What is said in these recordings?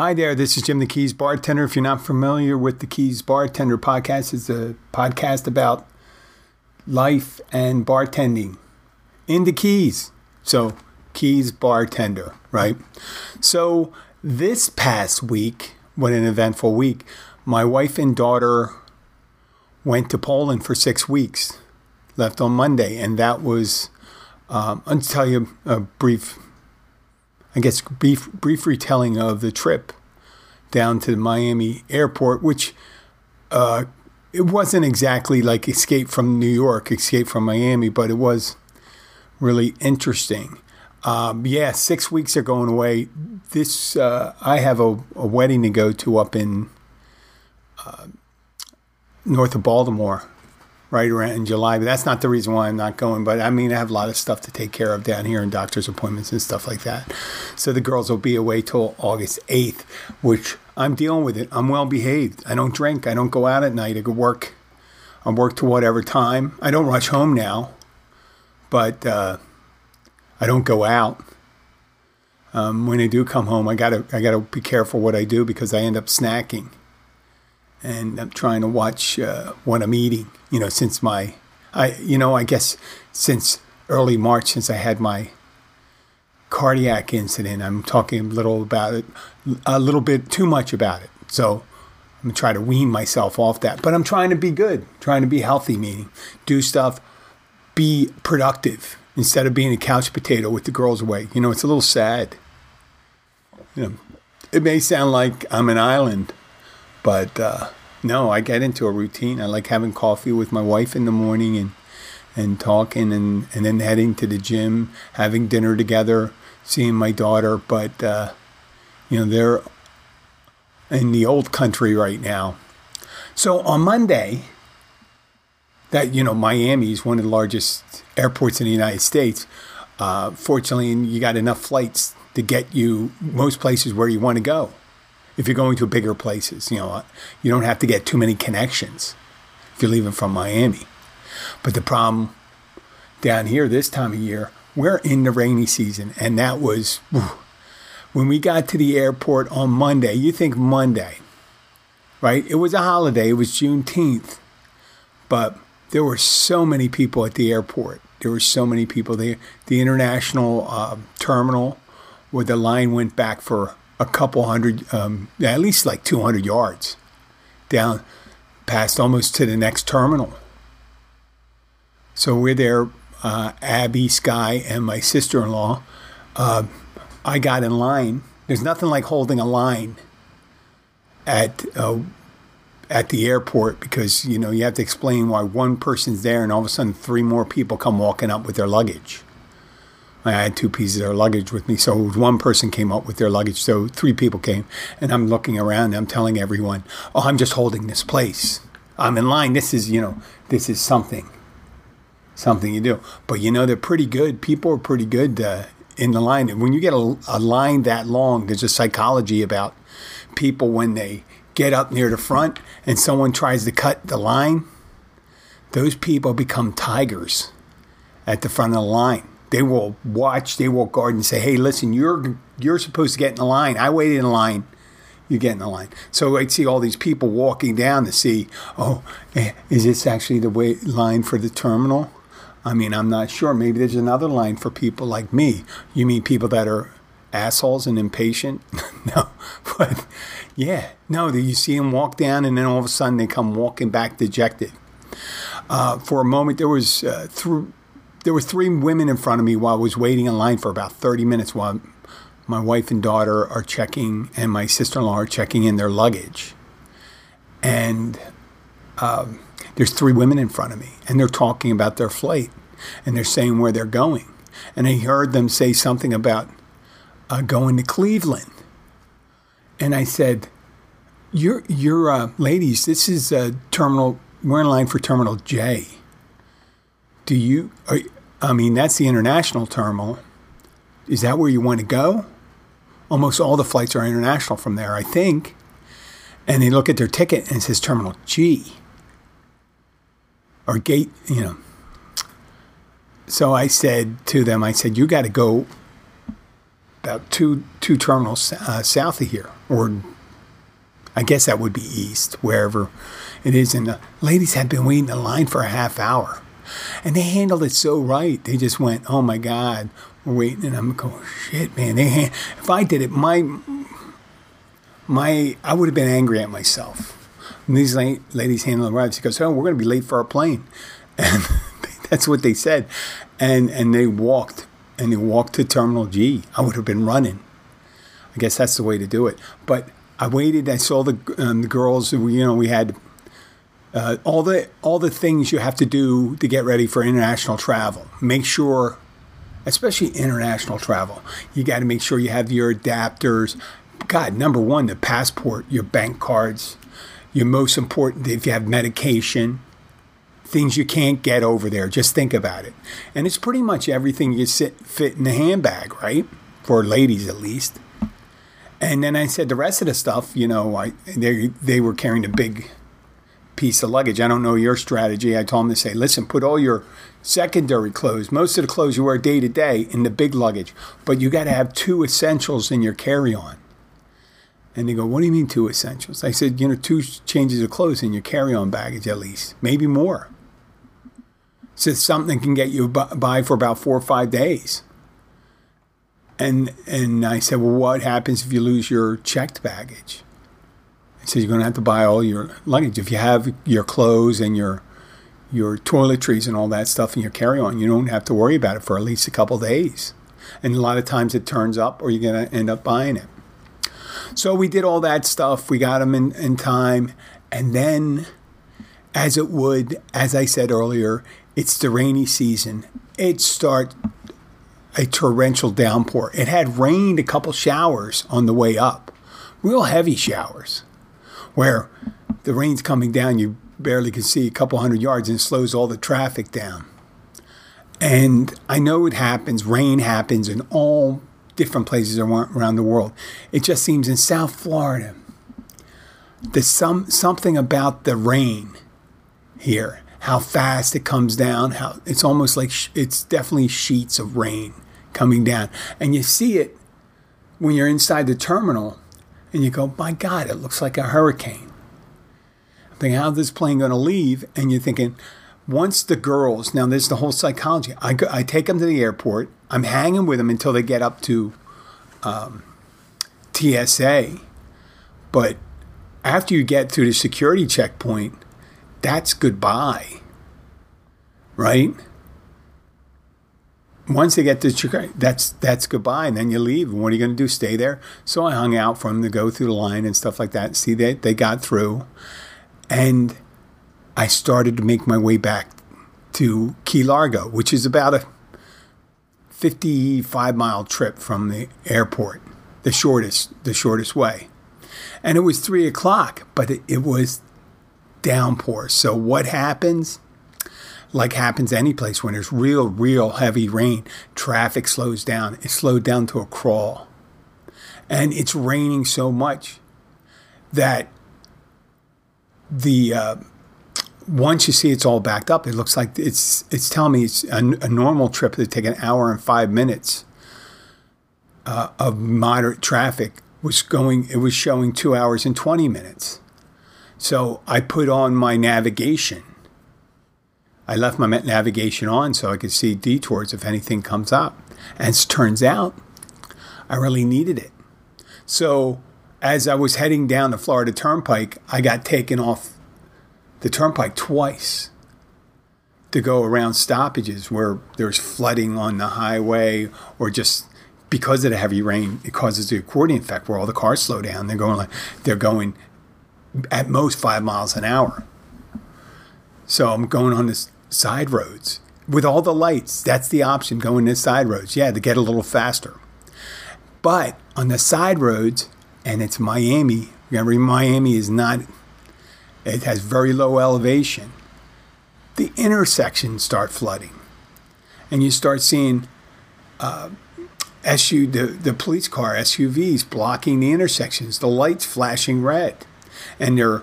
Hi there, this is Jim the Keys Bartender. If you're not familiar with the Keys Bartender podcast, it's a podcast about life and bartending in the Keys. So, Keys Bartender, right? So, this past week, what an eventful week, my wife and daughter went to Poland for six weeks, left on Monday, and that was, um, I'll tell you a brief I guess, brief, brief retelling of the trip down to the Miami airport, which uh, it wasn't exactly like Escape from New York, Escape from Miami, but it was really interesting. Um, yeah, six weeks are going away. This uh, I have a, a, wedding to go to up in uh, north of Baltimore right around in July. But that's not the reason why I'm not going. But I mean, I have a lot of stuff to take care of down here and doctor's appointments and stuff like that. So the girls will be away till August 8th, which I'm dealing with it. I'm well behaved. I don't drink. I don't go out at night. I go work. I work to whatever time. I don't rush home now, but uh, I don't go out. Um, when I do come home, I gotta I gotta be careful what I do because I end up snacking and I'm trying to watch uh, what I'm eating. You know, since my, I you know, I guess since early March, since I had my cardiac incident, I'm talking a little about it, a little bit too much about it. So I'm gonna try to wean myself off that. But I'm trying to be good, trying to be healthy, meaning do stuff, be productive instead of being a couch potato with the girls away. You know, it's a little sad. You know, it may sound like I'm an island but uh, no, I get into a routine. I like having coffee with my wife in the morning and and talking and, and then heading to the gym, having dinner together, seeing my daughter. But, uh, you know, they're in the old country right now. So on Monday, that, you know, Miami is one of the largest airports in the United States. Uh, fortunately, you got enough flights to get you most places where you want to go if you're going to bigger places. You know, you don't have to get too many connections if you're leaving from Miami. But the problem down here this time of year, we're in the rainy season, and that was when we got to the airport on Monday. You think Monday, right? It was a holiday. It was Juneteenth, but there were so many people at the airport. There were so many people there. The international uh, terminal, where the line went back for a couple hundred, um, at least like 200 yards down past almost to the next terminal. So we're there, uh, Abby, Sky, and my sister in law. Uh, I got in line. There's nothing like holding a line at uh, at the airport because you know you have to explain why one person's there and all of a sudden three more people come walking up with their luggage. I had two pieces of luggage with me. So one person came up with their luggage. So three people came. And I'm looking around and I'm telling everyone, oh, I'm just holding this place. I'm in line. This is, you know, this is something, something you do. But you know, they're pretty good. People are pretty good uh, in the line. And when you get a, a line that long, there's a psychology about people when they get up near the front and someone tries to cut the line, those people become tigers at the front of the line they will watch, they will guard and say, "Hey, listen, you're you're supposed to get in the line. I waited in line. You get in the line." So I'd see all these people walking down to see, "Oh, eh, is this actually the wait line for the terminal?" I mean, I'm not sure. Maybe there's another line for people like me. You mean people that are assholes and impatient? no, but yeah, no. You see them walk down, and then all of a sudden they come walking back dejected. Uh, for a moment, there was uh, through there were three women in front of me while I was waiting in line for about 30 minutes while my wife and daughter are checking and my sister-in-law are checking in their luggage. And um, there's three women in front of me and they're talking about their flight and they're saying where they're going. And I heard them say something about uh, going to Cleveland. And I said, you're, you're uh, ladies, this is a terminal, we're in line for Terminal J do you, are, I mean, that's the international terminal. Is that where you want to go? Almost all the flights are international from there, I think. And they look at their ticket and it says Terminal G or gate, you know. So I said to them, I said, you got to go about two two terminals uh, south of here, or I guess that would be east, wherever it is. And the ladies had been waiting in line for a half hour, and they handled it so right. They just went, "Oh my God, we're waiting," and I'm going, "Shit, man!" They hand- if I did it, my my I would have been angry at myself. And these la- ladies handling rides. She goes, "Oh, we're going to be late for our plane," and that's what they said. And and they walked and they walked to Terminal G. I would have been running. I guess that's the way to do it. But I waited. I saw the um, the girls. We you know, we had uh, all the all the things you have to do to get ready for international travel. Make sure, especially international travel, you got to make sure you have your adapters. God, number one, the passport, your bank cards, your most important if you have medication, things you can't get over there. Just think about it, and it's pretty much everything you sit, fit in the handbag, right? For ladies, at least. And then I said the rest of the stuff, you know, I they they were carrying a big piece of luggage. I don't know your strategy. I told them to say, listen, put all your secondary clothes, most of the clothes you wear day to day, in the big luggage, but you got to have two essentials in your carry on. And they go, what do you mean two essentials? I said, you know, two changes of clothes in your carry on baggage at least, maybe more. So something can get you by for about four or five days. And and I said, well, what happens if you lose your checked baggage? Said, you're going to have to buy all your luggage. If you have your clothes and your your toiletries and all that stuff in your carry-on, you don't have to worry about it for at least a couple days. And a lot of times it turns up, or you're going to end up buying it. So we did all that stuff. We got them in, in time, and then, as it would, as I said earlier, it's the rainy season. It start a torrential downpour. It had rained a couple showers on the way up, real heavy showers, where the rain's coming down, you barely can see a couple hundred yards and slows all the traffic down. And I know it happens, rain happens in all different places around the world. It just seems in South Florida, there's some something about the rain here how fast it comes down how it's almost like sh- it's definitely sheets of rain coming down and you see it when you're inside the terminal and you go my god it looks like a hurricane. I'm thinking how's this plane going to leave? And you're thinking once the girls now there's the whole psychology. I, go, I take them to the airport. I'm hanging with them until they get up to um, tsa but after you get through the security checkpoint that's goodbye, right? Once they get to that's that's goodbye, and then you leave. And what are you going to do? Stay there? So I hung out for them to go through the line and stuff like that. See, they they got through, and I started to make my way back to Key Largo, which is about a 55 mile trip from the airport, the shortest the shortest way. And it was three o'clock, but it, it was downpour. So what happens? Like happens any place when there's real, real heavy rain, traffic slows down. It slowed down to a crawl. And it's raining so much that the uh, once you see it's all backed up, it looks like it's it's telling me it's a, a normal trip that take an hour and five minutes uh, of moderate traffic was going. It was showing two hours and twenty minutes. So I put on my navigation. I left my navigation on so I could see detours if anything comes up. And it turns out I really needed it. So as I was heading down the Florida Turnpike, I got taken off the turnpike twice to go around stoppages where there's flooding on the highway or just because of the heavy rain, it causes the accordion effect where all the cars slow down. They're going like they're going at most five miles an hour. So I'm going on the side roads with all the lights. That's the option going to side roads. Yeah, to get a little faster. But on the side roads, and it's Miami. Remember, Miami is not. It has very low elevation. The intersections start flooding, and you start seeing uh, SU the, the police car SUVs blocking the intersections, the lights flashing red and they're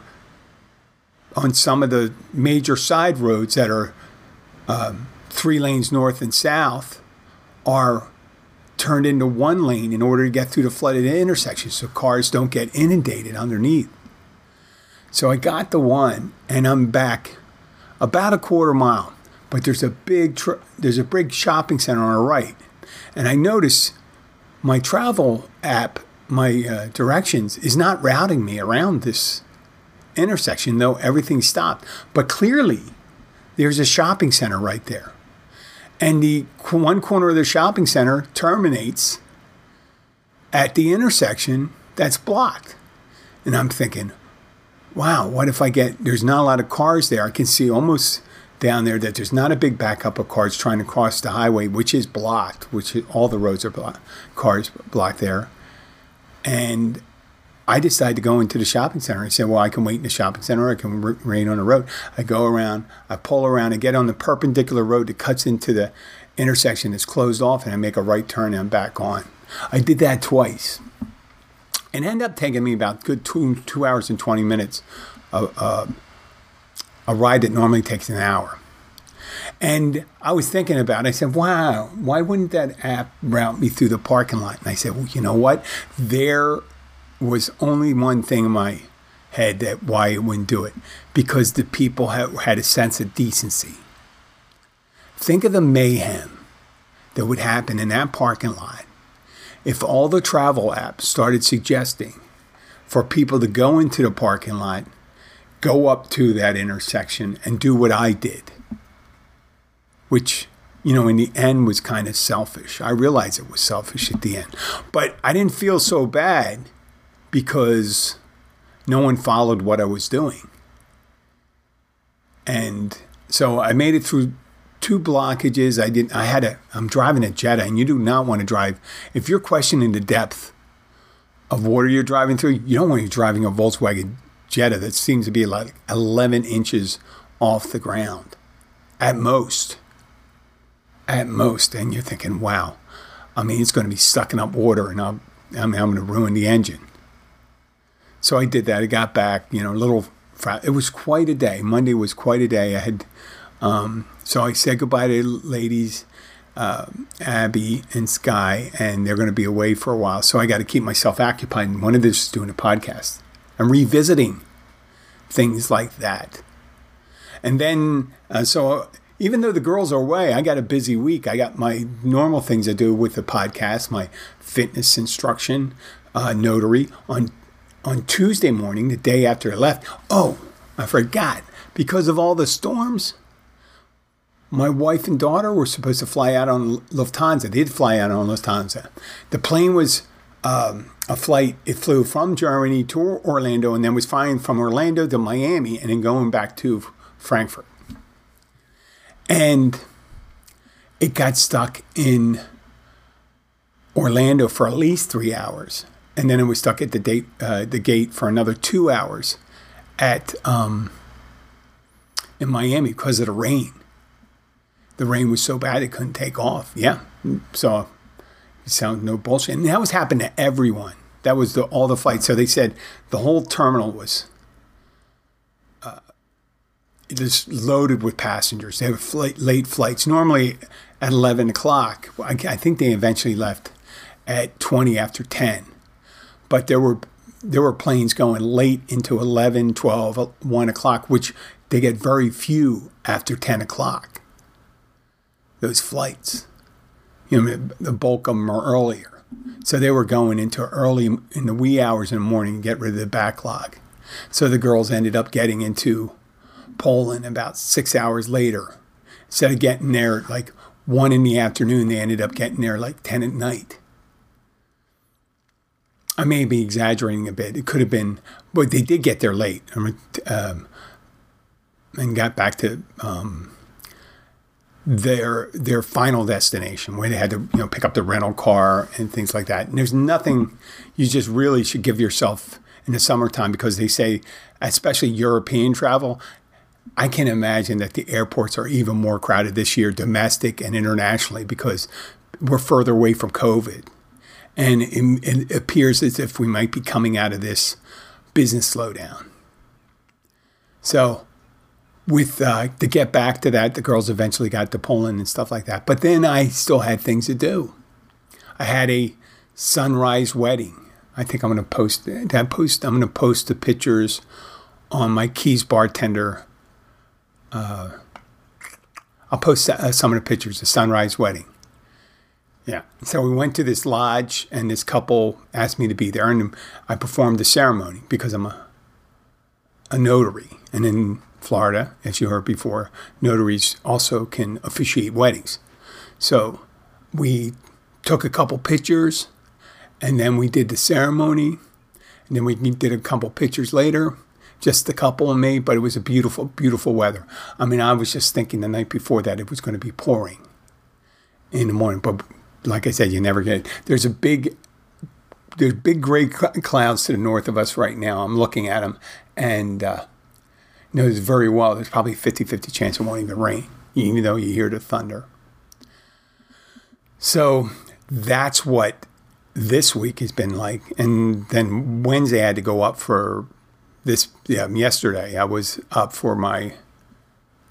on some of the major side roads that are um, three lanes north and south are turned into one lane in order to get through the flooded intersection so cars don't get inundated underneath. So I got the one and I'm back about a quarter mile, but there's a big tr- there's a big shopping center on our right. And I notice my travel app, my uh, directions is not routing me around this intersection though everything stopped. But clearly there's a shopping center right there. And the one corner of the shopping center terminates at the intersection that's blocked. And I'm thinking, wow, what if I get, there's not a lot of cars there. I can see almost down there that there's not a big backup of cars trying to cross the highway, which is blocked, which all the roads are blocked, cars blocked there. And I decide to go into the shopping center. I said, well, I can wait in the shopping center. I can rain on the road. I go around, I pull around and get on the perpendicular road that cuts into the intersection that's closed off, and I make a right turn and I'm back on. I did that twice. And ended up taking me about good two, two hours and 20 minutes, of, uh, a ride that normally takes an hour. And I was thinking about it. I said, wow, why wouldn't that app route me through the parking lot? And I said, well, you know what? There was only one thing in my head that why it wouldn't do it because the people had, had a sense of decency. Think of the mayhem that would happen in that parking lot if all the travel apps started suggesting for people to go into the parking lot, go up to that intersection, and do what I did, which you know, in the end was kind of selfish. I realized it was selfish at the end, but I didn't feel so bad because no one followed what I was doing. And so I made it through two blockages. I didn't I had a I'm driving a Jetta and you do not want to drive if you're questioning the depth of water you're driving through, you don't want to be driving a Volkswagen Jetta that seems to be like 11 inches off the ground at most. At most. And you're thinking, wow, I mean, it's going to be sucking up water and I'm, I mean, I'm going to ruin the engine. So I did that. I got back, you know, a little. It was quite a day. Monday was quite a day. I had, um, so I said goodbye to ladies, uh, Abby and Sky, and they're going to be away for a while. So I got to keep myself occupied. And one of this is doing a podcast. I'm revisiting things like that. And then, uh, so even though the girls are away, I got a busy week. I got my normal things I do with the podcast, my fitness instruction, uh, notary on on Tuesday morning, the day after I left, oh, I forgot. Because of all the storms, my wife and daughter were supposed to fly out on Lufthansa. They did fly out on Lufthansa. The plane was um, a flight, it flew from Germany to Orlando and then was flying from Orlando to Miami and then going back to Frankfurt. And it got stuck in Orlando for at least three hours and then it was stuck at the date uh, the gate for another two hours at um, in Miami because of the rain. The rain was so bad it couldn't take off. Yeah, so it sounds no bullshit. And that was happening to everyone. That was the, all the flights. So they said the whole terminal was uh, just loaded with passengers. They have late flights. Normally at 11 o'clock. I, I think they eventually left at 20 after 10 but there were there were planes going late into 11, 12, uh, 1 o'clock, which they get very few after 10 o'clock. Those flights, you know, the bulk of them are earlier. So they were going into early in the wee hours in the morning to get rid of the backlog. So the girls ended up getting into Poland about six hours later. Instead of getting there like one in the afternoon, they ended up getting there like 10 at night. I may be exaggerating a bit. It could have been, but they did get there late um, and got back to um, their their final destination where they had to you know pick up the rental car and things like that. And there's nothing you just really should give yourself in the summertime because they say, especially European travel. I can imagine that the airports are even more crowded this year, domestic and internationally, because we're further away from COVID and it, appears as if we might be coming out of this business slowdown. So, with uh, to get back to that, the girls eventually got to Poland and stuff like that. But then I still had things to do. I had a sunrise wedding. I think I'm going to post that post. I'm going to post the pictures on my Keys bartender. Uh, I'll post uh, some of the pictures. The sunrise wedding. Yeah. So we went to this lodge, and this couple asked me to be there, and I performed the ceremony because I'm a a notary, and in Florida, as you heard before, notaries also can officiate weddings. So we took a couple pictures, and then we did the ceremony, and then we did a couple pictures later, just a couple of me, but it was a beautiful, beautiful weather. I mean, I was just thinking the night before that it was going to be pouring in the morning, but like I said, you never get. There's a big there's big gray clouds to the north of us right now. I'm looking at them and uh, knows very well there's probably 50 50 chance it won't even rain, even though you hear the thunder. So that's what this week has been like. And then Wednesday, I had to go up for this, yeah, yesterday, I was up for my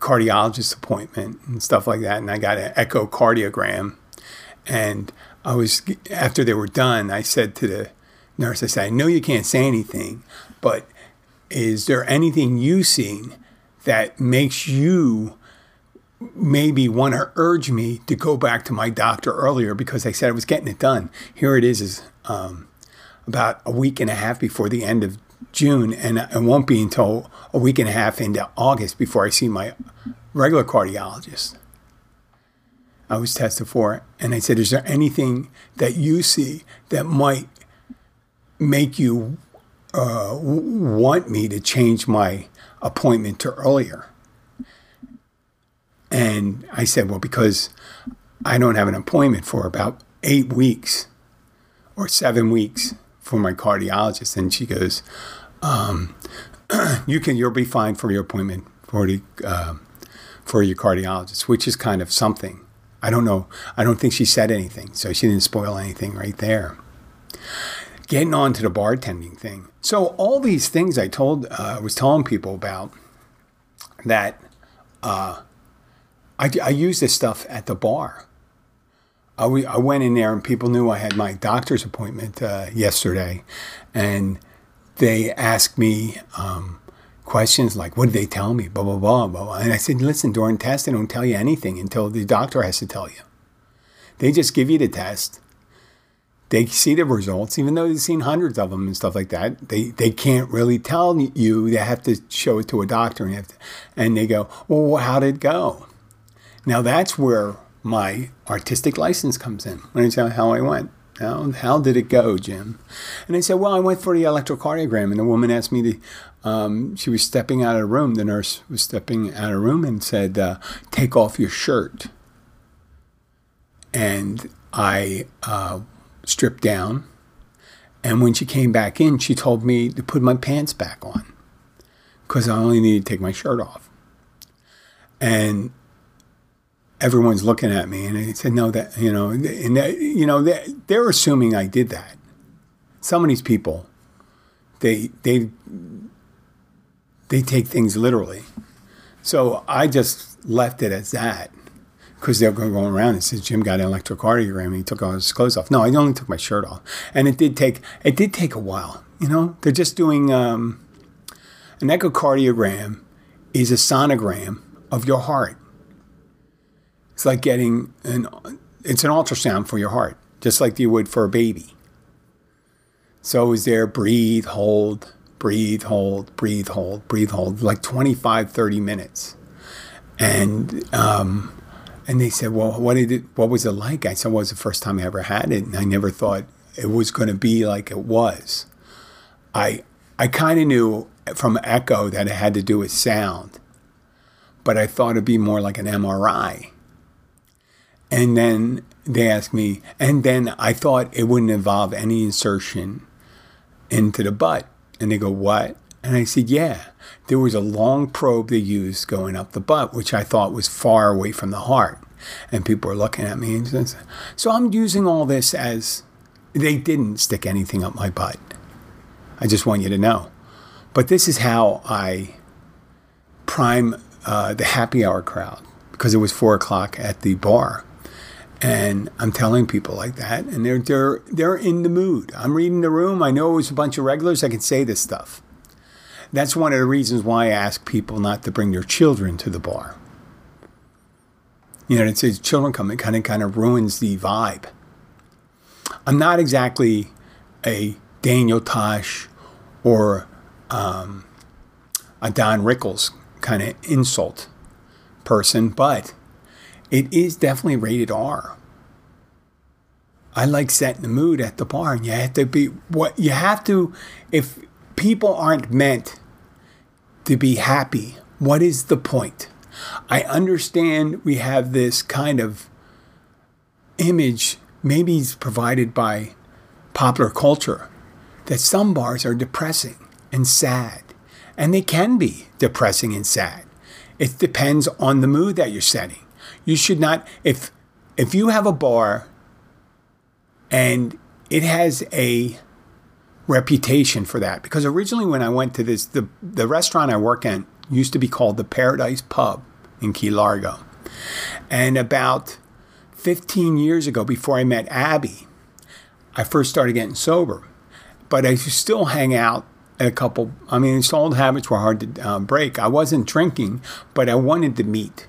cardiologist appointment and stuff like that. And I got an echocardiogram and I was, after they were done, I said to the nurse, I said, I know you can't say anything, but is there anything you've seen that makes you maybe want to urge me to go back to my doctor earlier because I said I was getting it done. Here it is, is um, about a week and a half before the end of June, and it won't be until a week and a half into August before I see my regular cardiologist. I was tested for. And I said, Is there anything that you see that might make you uh, want me to change my appointment to earlier? And I said, Well, because I don't have an appointment for about eight weeks or seven weeks for my cardiologist. And she goes, um, you can, you'll be fine for your appointment for the, uh, for your cardiologist, which is kind of something. I don't know. I don't think she said anything, so she didn't spoil anything right there. Getting on to the bartending thing. So all these things I told, uh, I was telling people about that. Uh, I, I use this stuff at the bar. I, I went in there and people knew I had my doctor's appointment uh, yesterday, and they asked me um, questions like, "What did they tell me?" Blah blah blah blah. And I said, "Listen, during tests, they don't tell you anything until the doctor has to tell you. They just give you the test. They see the results, even though they've seen hundreds of them and stuff like that. They they can't really tell you. They have to show it to a doctor, and, have to, and they go, "Well, how did it go?" Now that's where my artistic license comes in. When I tell how I went. How, how did it go, Jim? And I said, Well, I went for the electrocardiogram, and the woman asked me to, um, she was stepping out of the room. The nurse was stepping out of the room and said, uh, Take off your shirt. And I uh, stripped down. And when she came back in, she told me to put my pants back on because I only needed to take my shirt off. And everyone's looking at me, and I said, "No, that you know, and that, you know, they, they're assuming I did that." Some of these people, they they they take things literally, so I just left it as that because they're going around and says Jim got an electrocardiogram and he took all his clothes off. No, I only took my shirt off, and it did take it did take a while. You know, they're just doing um, an echocardiogram is a sonogram of your heart. It's like getting an it's an ultrasound for your heart, just like you would for a baby. So is there breathe, hold, breathe, hold, breathe, hold, breathe, hold, like 25, 30 minutes. And um, and they said, well, what did it, what was it like? I said, well, it was the first time I ever had it, and I never thought it was going to be like it was. I I kind of knew from echo that it had to do with sound, but I thought it'd be more like an MRI and then they asked me, and then I thought it wouldn't involve any insertion into the butt. And they go, What? And I said, Yeah. There was a long probe they used going up the butt, which I thought was far away from the heart. And people were looking at me. And so I'm using all this as they didn't stick anything up my butt. I just want you to know. But this is how I prime uh, the happy hour crowd because it was four o'clock at the bar And I'm telling people like that, and they're they're they're in the mood. I'm reading the room. I know it was a bunch of regulars. I can say this stuff. That's one of the reasons why I ask people not to bring their children to the bar. You know, it says children come, it kind of kind of ruins the vibe. I'm not exactly a Daniel Tosh or um, a Don Rickles kind of insult person, but it is definitely rated R. I like setting the mood at the bar, and you have to be what you have to. If people aren't meant to be happy, what is the point? I understand we have this kind of image, maybe it's provided by popular culture, that some bars are depressing and sad. And they can be depressing and sad. It depends on the mood that you're setting. You should not, if if you have a bar and it has a reputation for that, because originally when I went to this, the, the restaurant I work in used to be called the Paradise Pub in Key Largo. And about 15 years ago, before I met Abby, I first started getting sober. But I still hang out at a couple. I mean, it's old habits were hard to uh, break. I wasn't drinking, but I wanted to meet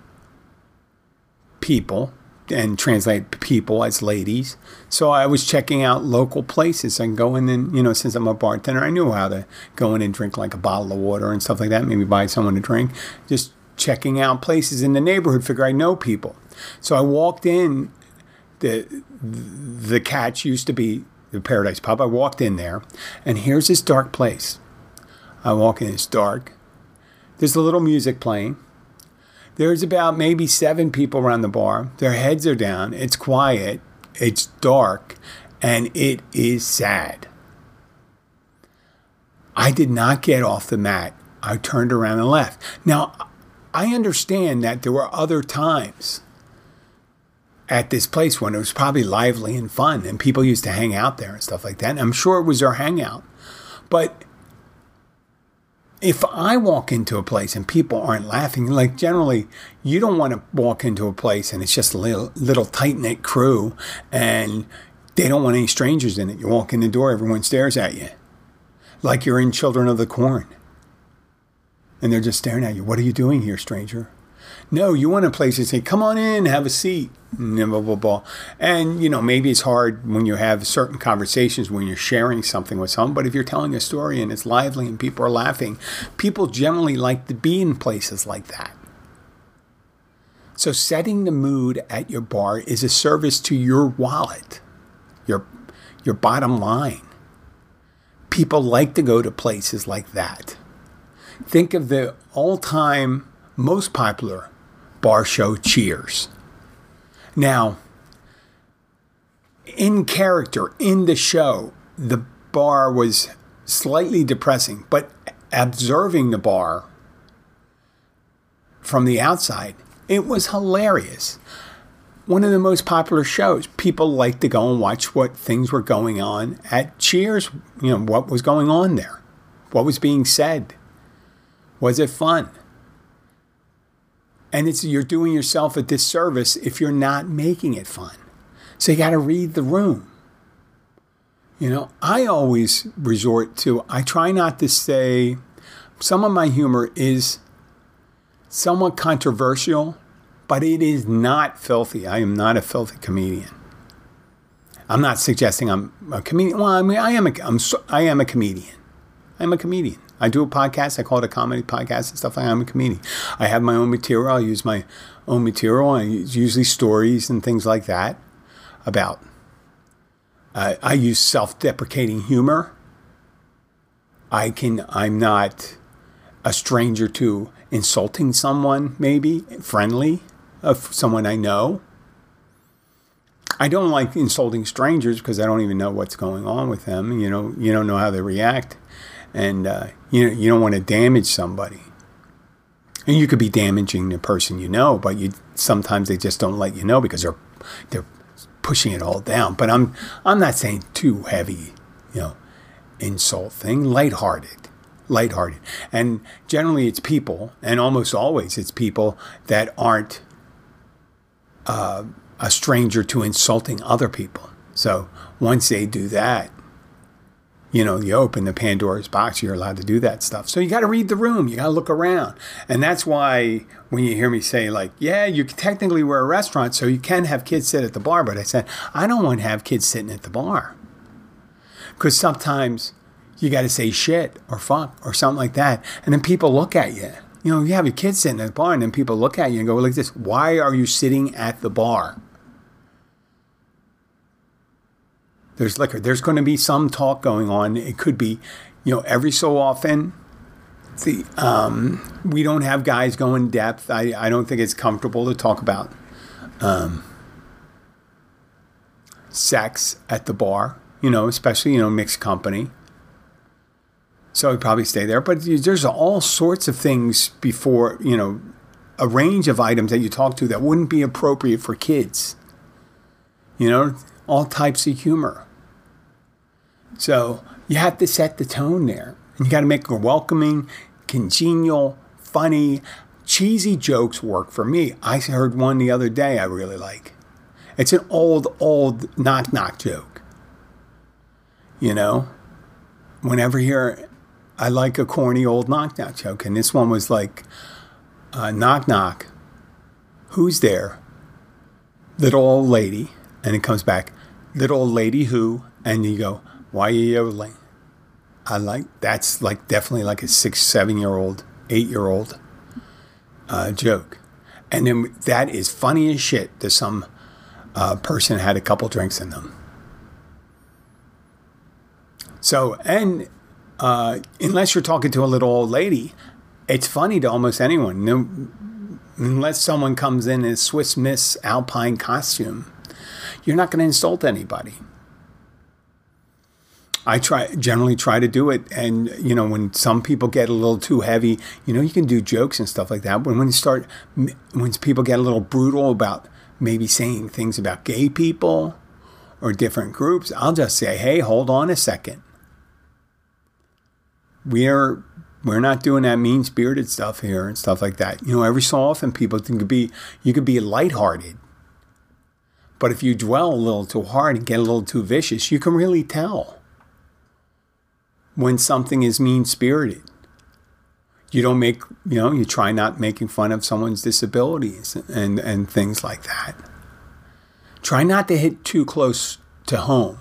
people and translate people as ladies. So I was checking out local places and going in, you know, since I'm a bartender, I knew how to go in and drink like a bottle of water and stuff like that, maybe buy someone a drink. Just checking out places in the neighborhood, figure I know people. So I walked in the the catch used to be the Paradise Pub. I walked in there, and here's this dark place. I walk in, it's dark. There's a little music playing. There's about maybe seven people around the bar. Their heads are down. It's quiet. It's dark. And it is sad. I did not get off the mat. I turned around and left. Now, I understand that there were other times at this place when it was probably lively and fun and people used to hang out there and stuff like that. And I'm sure it was their hangout. But if I walk into a place and people aren't laughing, like generally, you don't want to walk into a place and it's just a little, little tight knit crew and they don't want any strangers in it. You walk in the door, everyone stares at you like you're in Children of the Corn. And they're just staring at you. What are you doing here, stranger? No, you want a place to say, come on in, have a seat, blah, blah, blah. And, you know, maybe it's hard when you have certain conversations when you're sharing something with someone, but if you're telling a story and it's lively and people are laughing, people generally like to be in places like that. So setting the mood at your bar is a service to your wallet, your, your bottom line. People like to go to places like that. Think of the all time most popular bar show Cheers. Now, in character, in the show, the bar was slightly depressing, but observing the bar from the outside, it was hilarious. One of the most popular shows. People liked to go and watch what things were going on at Cheers, you know, what was going on there, what was being said. Was it fun? And it's you're doing yourself a disservice if you're not making it fun. So you got to read the room. You know, I always resort to I try not to say some of my humor is somewhat controversial, but it is not filthy. I am not a filthy comedian. I'm not suggesting I'm a comedian. Well, I mean, I am a, I'm, I am a comedian. I'm a comedian. I do a podcast. I call it a comedy podcast and stuff like. I'm a comedian. I have my own material. I use my own material. I use usually stories and things like that about. Uh, I use self-deprecating humor. I can. I'm not a stranger to insulting someone. Maybe friendly of someone I know. I don't like insulting strangers because I don't even know what's going on with them. You know, you don't know how they react and uh, you you don't want to damage somebody. And you could be damaging the person you know, but you sometimes they just don't let you know because they're they're pushing it all down. But I'm I'm not saying too heavy, you know, insult thing. Lighthearted, lighthearted, and generally it's people, and almost always it's people that aren't uh, a stranger to insulting other people. So once they do that, you know, you open the Pandora's box, you're allowed to do that stuff. So you got to read the room, you got to look around. And that's why when you hear me say, like, yeah, you technically we're a restaurant, so you can have kids sit at the bar. But I said, I don't want to have kids sitting at the bar. Because sometimes you got to say shit or fuck or something like that. And then people look at you. You know, you have your kids sitting at the bar, and then people look at you and go like this Why are you sitting at the bar? There's liquor. There's going to be some talk going on. It could be, you know, every so often. The um, we don't have guys go in depth. I, I don't think it's comfortable to talk about um, sex at the bar. You know, especially you know mixed company. So I'd probably stay there. But there's all sorts of things before you know a range of items that you talk to that wouldn't be appropriate for kids. You know, all types of humor. So you have to set the tone there. And you got to make it welcoming, congenial, funny, cheesy jokes work for me. I heard one the other day I really like. It's an old, old knock knock joke. You know, whenever here, I like a corny old knock knock joke. And this one was like, uh, knock knock, who's there? Little old lady. And it comes back, little old lady who? And you go, why you yodeling? I like that's like definitely like a six, seven year old, eight year old uh, joke, and then that is funny as shit to some uh, person had a couple drinks in them. So and uh, unless you're talking to a little old lady, it's funny to almost anyone. No, unless someone comes in in a Swiss Miss Alpine costume, you're not going to insult anybody. I try generally try to do it, and you know when some people get a little too heavy, you know you can do jokes and stuff like that. When when you start when people get a little brutal about maybe saying things about gay people or different groups, I'll just say, hey, hold on a second. We're we're not doing that mean spirited stuff here and stuff like that. You know, every so often people can be you could be lighthearted. But if you dwell a little too hard and get a little too vicious, you can really tell when something is mean spirited. You don't make, you know, you try not making fun of someone's disabilities and, and things like that. Try not to hit too close to home.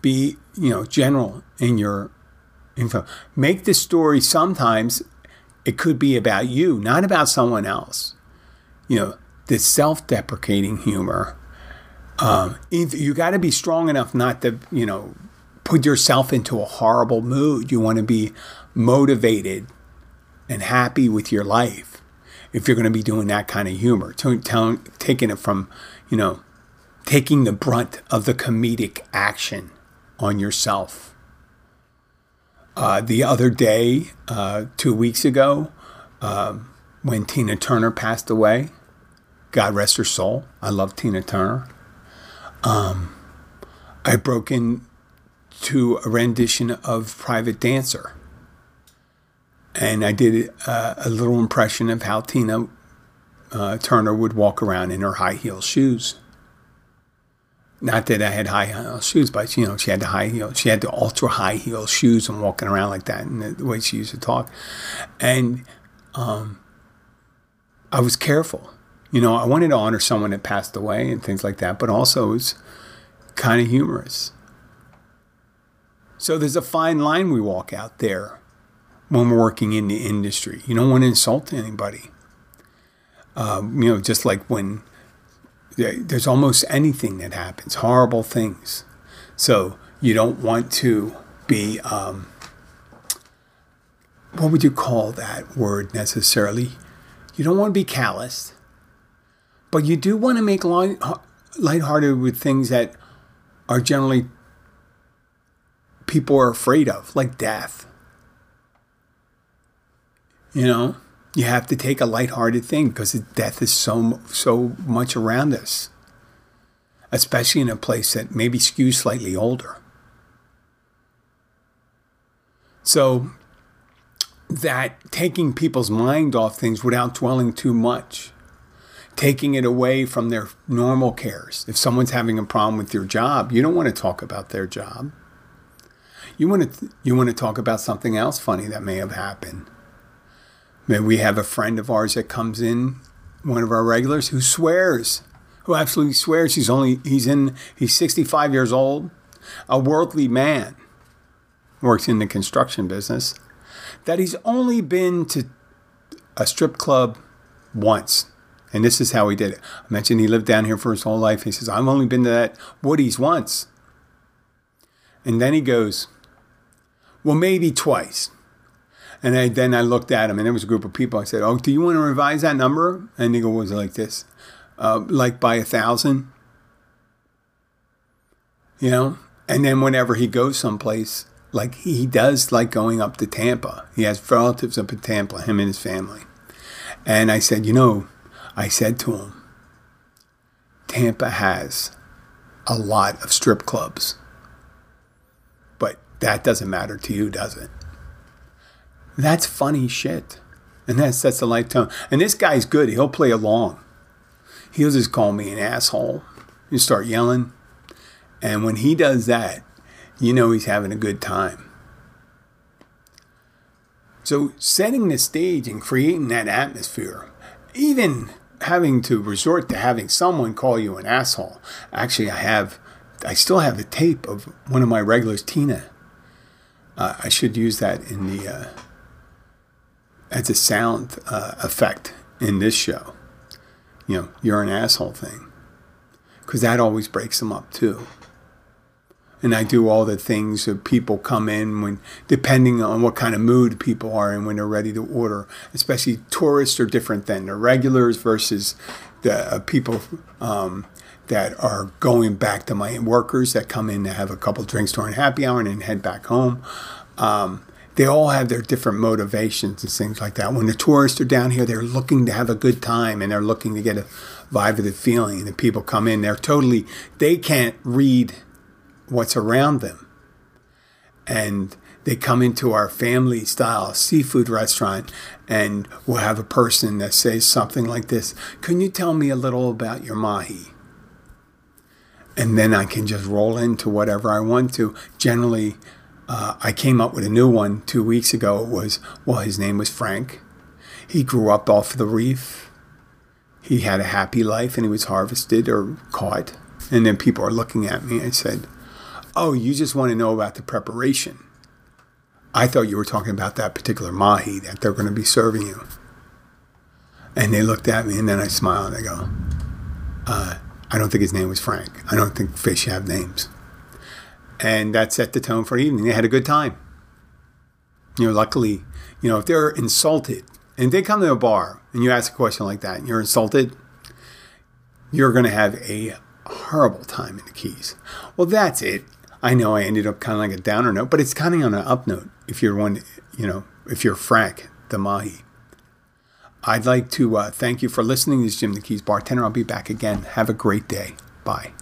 Be, you know, general in your info. Make the story sometimes, it could be about you, not about someone else. You know, this self deprecating humor. Um, you got to be strong enough not to, you know, put yourself into a horrible mood. You want to be motivated and happy with your life if you're going to be doing that kind of humor. taking it from, you know, taking the brunt of the comedic action on yourself. Uh, the other day, uh, two weeks ago, um, when Tina Turner passed away, God rest her soul. I love Tina Turner. Um, I broke in to a rendition of Private Dancer. And I did uh, a little impression of how Tina uh, Turner would walk around in her high heel shoes. Not that I had high heel shoes, but you know, she had the high heel, she had the ultra high heel shoes and walking around like that, and the way she used to talk. And um, I was careful. You know, I wanted to honor someone that passed away and things like that, but also it was kind of humorous. So there's a fine line we walk out there when we're working in the industry. You don't want to insult anybody. Um, you know, just like when there's almost anything that happens, horrible things. So you don't want to be, um, what would you call that word necessarily? You don't want to be callous, but you do want to make light, lighthearted with things that are generally people are afraid of, like death. You know, you have to take a lighthearted thing because death is so so much around us, especially in a place that maybe skews slightly older. So that taking people's mind off things without dwelling too much. taking it away from their normal cares. If someone's having a problem with your job, you don't want to talk about their job. You want to you want to talk about something else funny that may have happened. Maybe we have a friend of ours that comes in, one of our regulars, who swears, who absolutely swears he's only he's in he's 65 years old, a worldly man, works in the construction business, that he's only been to a strip club once and this is how he did it. I mentioned he lived down here for his whole life. He says, I've only been to that Woody's once. And then he goes, Well, maybe twice. And I, then I looked at him, and there was a group of people. I said, Oh, do you want to revise that number? And he goes, Was like this? Uh, like by a thousand? You know? And then whenever he goes someplace, like he does like going up to Tampa. He has relatives up in Tampa, him and his family. And I said, You know, I said to him, Tampa has a lot of strip clubs, that doesn't matter to you, does it? That's funny shit. And that sets the light tone. And this guy's good. He'll play along. He'll just call me an asshole. You start yelling. And when he does that, you know he's having a good time. So, setting the stage and creating that atmosphere, even having to resort to having someone call you an asshole. Actually, I have, I still have a tape of one of my regulars, Tina. Uh, I should use that in the uh, as a sound uh, effect in this show. You know, you're an asshole thing, because that always breaks them up too and I do all the things that people come in when, depending on what kind of mood people are in when they're ready to order. Especially tourists are different than the regulars versus the uh, people um, that are going back to my workers that come in to have a couple drinks during happy hour and then head back home. Um, they all have their different motivations and things like that. When the tourists are down here, they're looking to have a good time and they're looking to get a vibe of the feeling. And the people come in, they're totally, they can't read what's around them. And they come into our family style seafood restaurant and we'll have a person that says something like this Can you tell me a little about your mahi? And then I can just roll into whatever I want to. Generally, uh, I came up with a new one two weeks ago. It was, well, his name was Frank. He grew up off the reef. He had a happy life and he was harvested or caught. And then people are looking at me. I said, oh, you just want to know about the preparation. I thought you were talking about that particular mahi that they're going to be serving you. And they looked at me, and then I smiled. And I go, uh, I don't think his name was Frank. I don't think fish have names. And that set the tone for the evening. They had a good time. You know, luckily, you know, if they're insulted and they come to a bar and you ask a question like that and you're insulted, you're going to have a horrible time in the Keys. Well, that's it. I know I ended up kind of like a downer note, but it's kind of on an up note if you're one, you know, if you're Frank the Mahi. I'd like to uh, thank you for listening. This is Jim the Keys bartender. I'll be back again. Have a great day. Bye.